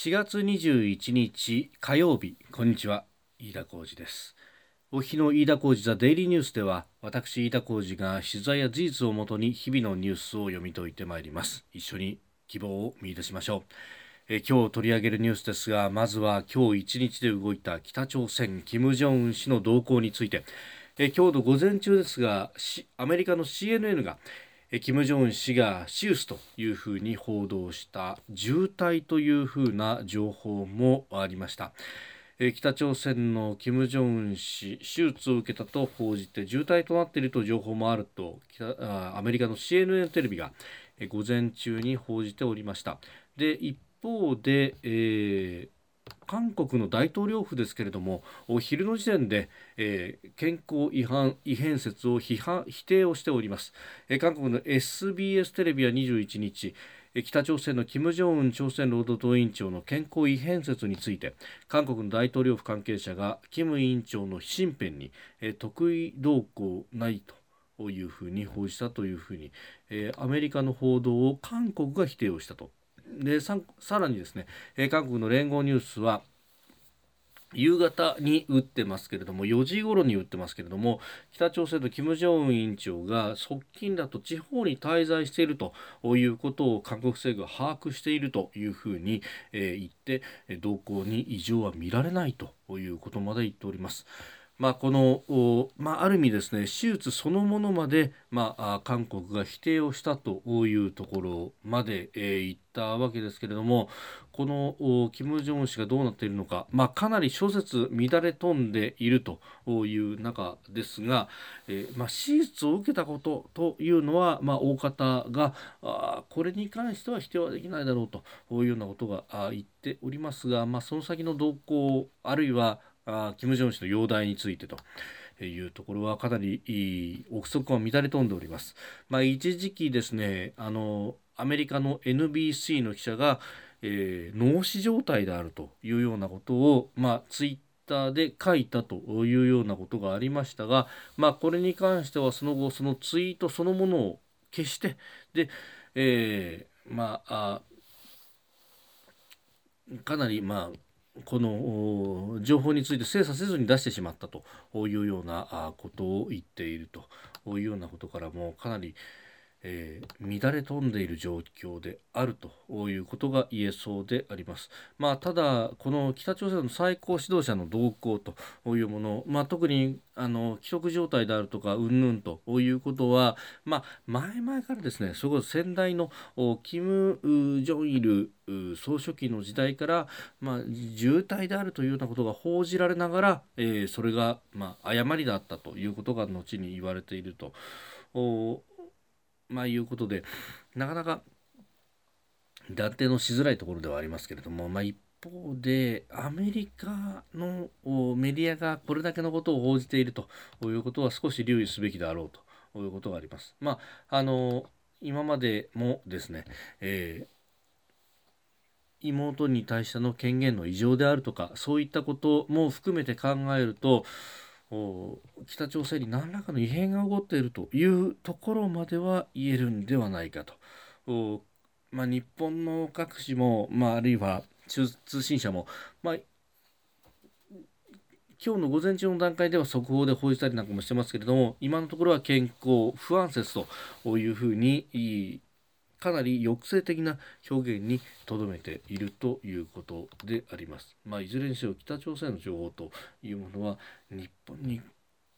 4月21日火曜日。こんにちは。飯田浩二です。お日の飯田浩二ザデイリーニュースでは私飯田浩二が取材や事実をもとに日々のニュースを読み解いてまいります。一緒に希望を見出しましょう。え今日取り上げるニュースですがまずは今日一日で動いた北朝鮮金正恩氏の動向について。え今日の午前中ですがアメリカの CNN が金正恩氏がシウスというふうに報道した渋滞というふうな情報もありました。北朝鮮の金正恩氏手術を受けたと報じて渋滞となっていると情報もあるとアメリカの CNN テレビが午前中に報じておりましたで一方で、えー韓国の大統領府ですけれども昼の時点で、えー、健康違反違変説を批判否定をしております、えー、韓国の SBS テレビは21日北朝鮮の金正恩朝鮮労働党委員長の健康異変説について韓国の大統領府関係者が金委員長の身辺に、えー、得意動向ないというふうに報じたというふうに、えー、アメリカの報道を韓国が否定をしたと。でさらにですね、え韓国の連合ニュースは夕方に打ってますけれども4時頃に打ってますけれども北朝鮮の金正恩委員長が側近だと地方に滞在しているということを韓国政府が把握しているというふうに、えー、言って動向に異常は見られないということまで言っております。まあ、この、まあ、ある意味ですね手術そのものまで、まあ、韓国が否定をしたというところまで、えー、言ったわけですけれどもこの金正恩氏がどうなっているのか、まあ、かなり諸説乱れ飛んでいるという中ですが、えーまあ、手術を受けたことというのは、まあ、大方があこれに関しては否定はできないだろうというようなことが言っておりますが、まあ、その先の動向あるいはあ金正恩氏の容体についてと。いうところはかなり憶測は乱れ飛んでおります。まあ、一時期ですねあのアメリカの NBC の記者が、えー、脳死状態であるというようなことを、まあ、ツイッターで書いたというようなことがありましたが、まあ、これに関してはその後そのツイートそのものを消してで、えー、まあかなりまあこの情報について精査せずに出してしまったというようなことを言っているというようなことからもかなり、えー、乱れ飛んでいる状況であるということが言えそうであります。まあ、ただ、この北朝鮮の最高指導者の動向というもの、まあ、特にあの既得状態であるとか、うんぬんということは、まあ、前々からですね、そこ先代のキム・ジョンイル総書記の時代から、まあ、渋滞であるというようなことが報じられながら、えー、それが、まあ、誤りだったということが後に言われていると。まあいうことでなかなか断定のしづらいところではありますけれども、まあ、一方でアメリカのメディアがこれだけのことを報じているということは少し留意すべきであろうということがあります。まあ、あの今までもですね、えー、妹に対しての権限の異常であるとかそういったことも含めて考えると北朝鮮に何らかの異変が起こっているというところまでは言えるんではないかと。まあ、日本の各紙も、まあ、あるいは通信社も、まあ、今日の午前中の段階では速報で報じたりなんかもしてますけれども今のところは健康不安説というふうにかなり抑制的な表現にとどめているということであります。まあ、いずれにせよ北朝鮮の情報というものは日本に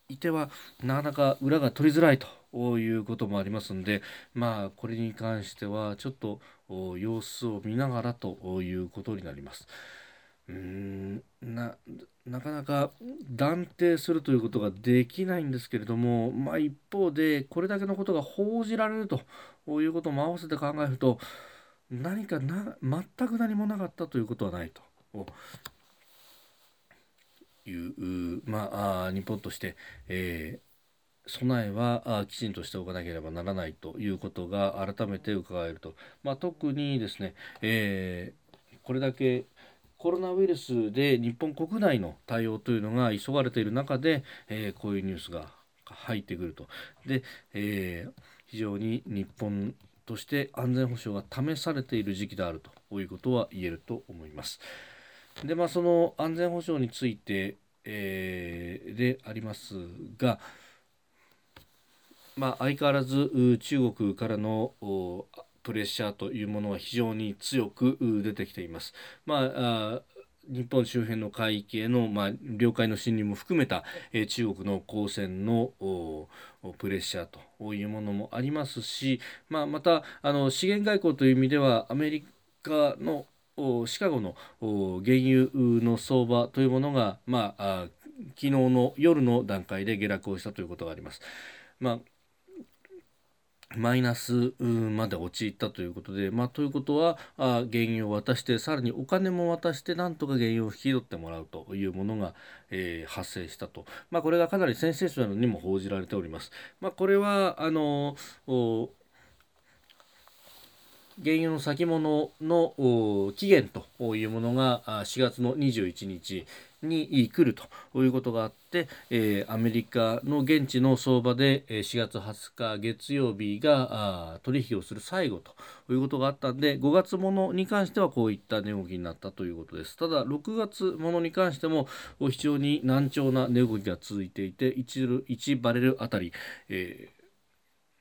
いてはなかなか裏が取りづらいということもありますんでまあこれに関してはちょっと様子を見ながらということになります。うんななかなか断定するということができないんですけれども、まあ、一方でこれだけのことが報じられるということも合わせて考えると何かな全く何もなかったということはないと。いうまあ日本として、えー、備えはきちんとしておかなければならないということが改めて伺えると、まあ、特にですね、えー、これだけコロナウイルスで日本国内の対応というのが急がれている中で、えー、こういうニュースが入ってくると。で、えー、非常に日本として安全保障が試されている時期であるということは言えると思います。でまあその安全保障について、えー、でありますが、まあ、相変わらず中国からのプレッシャーというものは非常に強く出てきています。まあ日本周辺の海域への、まあ、領海の侵入も含めた、えー、中国の公船のプレッシャーというものもありますし、まあ、またあの資源外交という意味ではアメリカのシカゴの原油の相場というものが、まあ、昨日の夜の段階で下落をしたということがあります。まあマイナスまで陥ったということで、まあ、ということはあ原油を渡してさらにお金も渡してなんとか原油を引き取ってもらうというものが、えー、発生したと、まあ、これがかなりセンセーショナルにも報じられております。まあ、これはあの原油の先物の期限というものが4月の21日に来るということがあって、えー、アメリカの現地の相場で4月20日月曜日が取引をする最後ということがあったんで5月ものに関してはこういった値動きになったということです。ただ6月ものに関しても非常に難聴な値動きが続いていて 1, 1バレルあたり、えー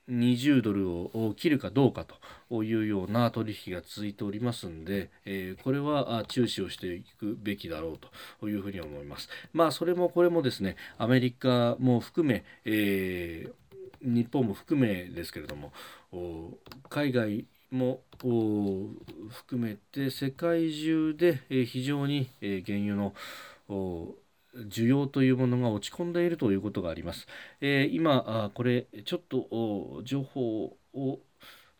20ドルを切るかどうかというような取引が続いておりますんで、え、これは注視をしていくべきだろうというふうに思います。まあそれもこれもですねアメリカも含め、えー、日本も含めですけれども海外も含めて世界中で非常に原油の需要というものが落ち込んでいるということがあります。えー、今これちょっと情報を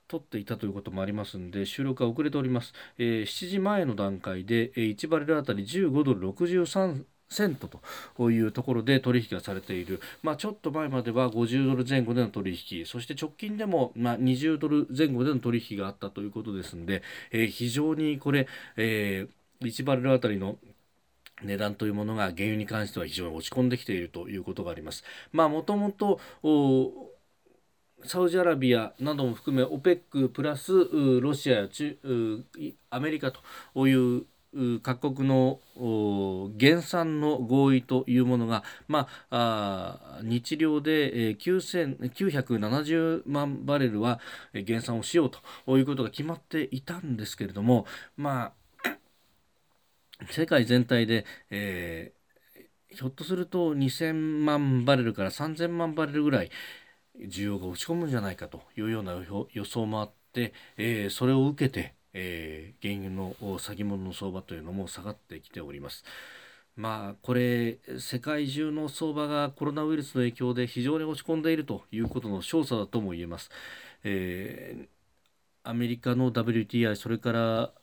取っていたということもありますので収録が遅れております、えー、7時前の段階で1バレルあたり15ドル63セントというところで取引がされている、まあ、ちょっと前までは50ドル前後での取引。そして直近でもまあ20ドル前後での取引があったということですので、えー、非常にこれ、えー、1バレルあたりの値段というものが原油に関しては非常に落ち込んできているということがあります。まあもともとサウジアラビアなども含め OPEC プラスロシアやアメリカという各国の減産の合意というものが、まあ、日量で970万バレルは減産をしようということが決まっていたんですけれども、まあ、世界全体で、えー、ひょっとすると2000万バレルから3000万バレルぐらい需要が落ち込むんじゃないかというような予想もあって、えー、それを受けて、えー、原油の先物の相場というのも下がってきております。まあ、これ世界中の相場がコロナウイルスの影響で非常に落ち込んでいるということの証左だとも言えます。えー、アメリカの WTI それから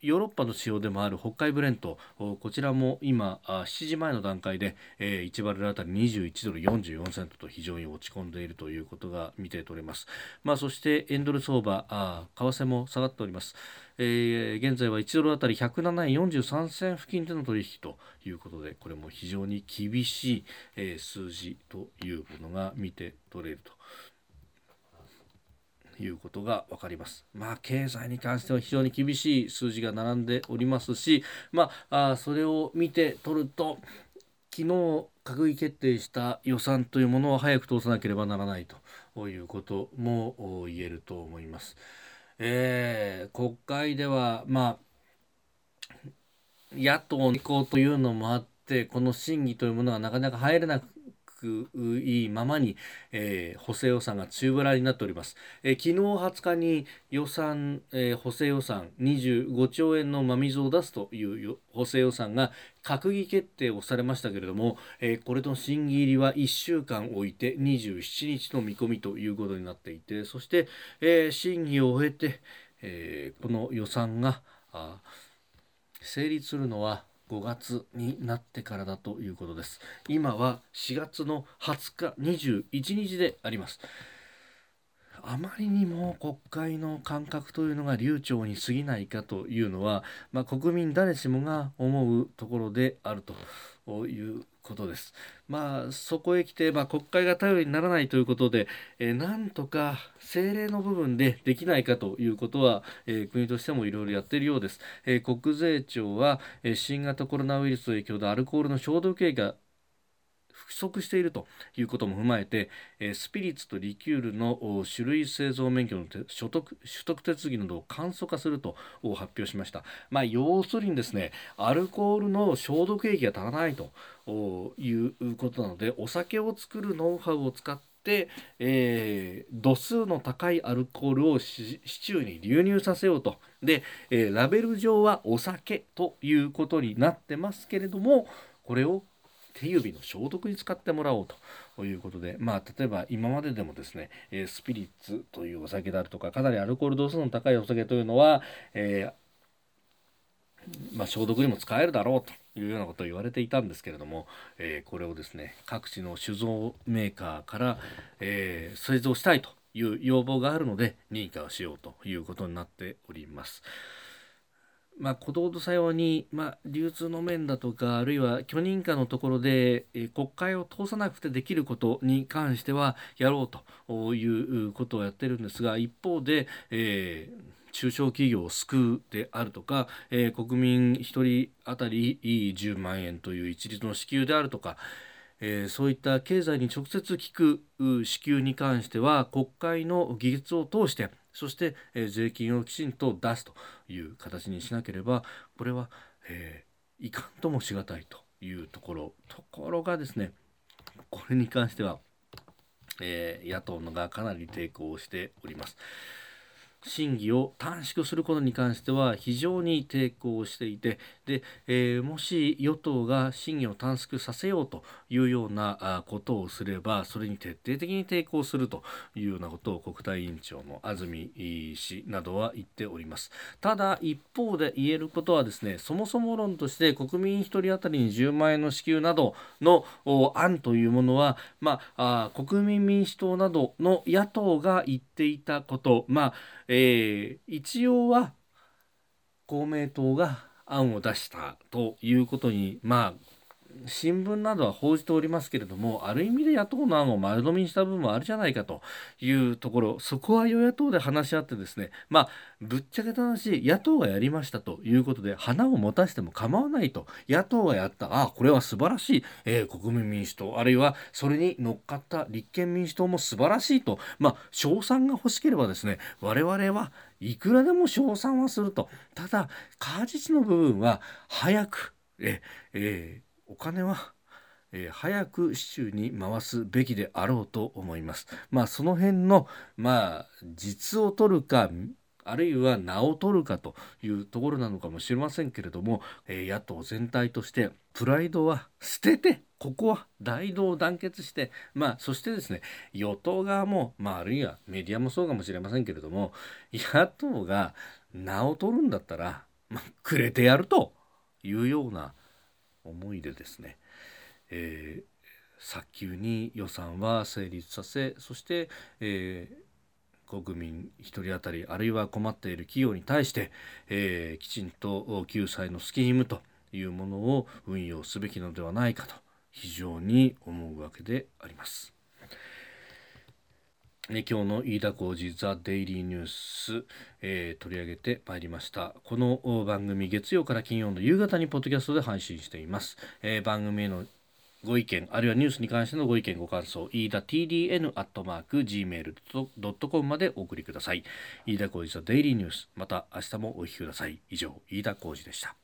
ヨーロッパの仕様でもある北海ブレント。こちらも今7時前の段階で1バレルあたり21ドル44セントと非常に落ち込んでいるということが見て取れます、まあ、そして円ドル相場為替も下がっております、えー、現在は1ドルあたり107円43銭付近での取引ということでこれも非常に厳しい、えー、数字というものが見て取れると。いうことが分かります。まあ、経済に関しては非常に厳しい数字が並んでおりますし、まあ、あそれを見て取ると、昨日閣議決定した予算というものを早く通さなければならないということも言えると思います。えー、国会では、まあ、野党の意向というのもあって、この審議というものがなかなか入れなくくいいままに、えー、補正予算が中ぶらになっております、えー、昨日20日に予算、えー、補正予算25兆円の真水を出すという補正予算が閣議決定をされましたけれども、えー、これと審議入りは1週間置いて27日の見込みということになっていてそして、えー、審議を終えて、えー、この予算が成立するのは5月になってからだということです。今は4月の20日21日であります。あまりにも国会の感覚というのが流暢に過ぎないかというのは、まあ、国民誰しもが思うところであるということです。まあそこへ来て、まあ、国会が頼りにならないということで、えー、なんとか政令の部分でできないかということは、えー、国としてもいろいろやっているようです。えー、国税庁は、え新型コロナウイルスの影響でアルコールの消毒液が不足しているということも踏まえて、えスピリッツとリキュールの種類製造免許の取得取得手続きなどを簡素化すると発表しました。まあ、要するにですねアルコールの消毒液が足らないということなのでお酒を作るノウハウを使ってえー、度数の高いアルコールをシチューに流入させようとで、えー、ラベル上はお酒ということになってますけれどもこれを手指の消毒に使ってもらおうということで、まあ、例えば今まででもですね、えスピリッツというお酒であるとかかなりアルコール度数の高いお酒というのは、えー、まあ、消毒にも使えるだろうというようなことを言われていたんですけれども、えー、これをですね各地の酒造メーカーから、えー、製造したいという要望があるので認可をしようということになっております。まあ、ことさように、まあ、流通の面だとかあるいは許認可のところで、え、国会を通さなくてできることに関してはやろうということをやってるんですが一方で、えー中小企業を救うであるとか、えー、国民1人当たり10万円という一律の支給であるとか、えー、そういった経済に直接効く支給に関しては国会の議決を通してそして、えー、税金をきちんと出すという形にしなければこれは、えー、いかんともしがたいというところところがですねこれに関しては、えー、野党のがかなり抵抗しております。審議を短縮することに関しては非常に抵抗していてで、えー、もし与党が審議を短縮させようというようなことをすればそれに徹底的に抵抗するというようなことを国対委員長の安住氏などは言っております。ただ一方で言えることはですねそもそも論として国民1人当たりに10万円の支給などの案というものは、まあ、あ国民民主党などの野党が言ていたこと。まあえー、一応は公明党が案を出したということにまあ新聞などは報じておりますけれどもある意味で野党の案を丸飲みにした部分もあるじゃないかというところそこは与野党で話し合ってですねまあぶっちゃけた話野党がやりましたということで花を持たせても構わないと。野党がやったああこれは素晴らしい、えー、国民民主党あるいはそれに乗っかった立憲民主党も素晴らしいと。まあ賞賛が欲しければですね我々はいくらでも賞賛はすると。ただ果実の部分は早くええーお金は、えー、早く市中に回すべきであろうと思います。まあその辺のまあ実を取るかあるいは名を取るかというところなのかもしれませんけれども、えー、野党全体としてプライドは捨ててここは大同団結してまあそしてですね与党側も、まあ、あるいはメディアもそうかもしれませんけれども野党が名を取るんだったら、まあ、くれてやるというような思いでですね、えー、早急に予算は成立させそして、えー、国民1人当たりあるいは困っている企業に対して、えー、きちんと救済のスキームというものを運用すべきのではないかと非常に思うわけであります。今日の飯田浩司ザ・デイリーニュース、えー、取り上げてまいりました。この番組月曜から金曜の夕方にポッドキャストで配信しています、えー、番組へのご意見あるいはニュースに関してのご意見ご感想飯田 TDN アットマーク Gmail.com までお送りください。飯田浩司ザ・デイリーニュース。また明日もお聞きください。以上飯田浩司でした。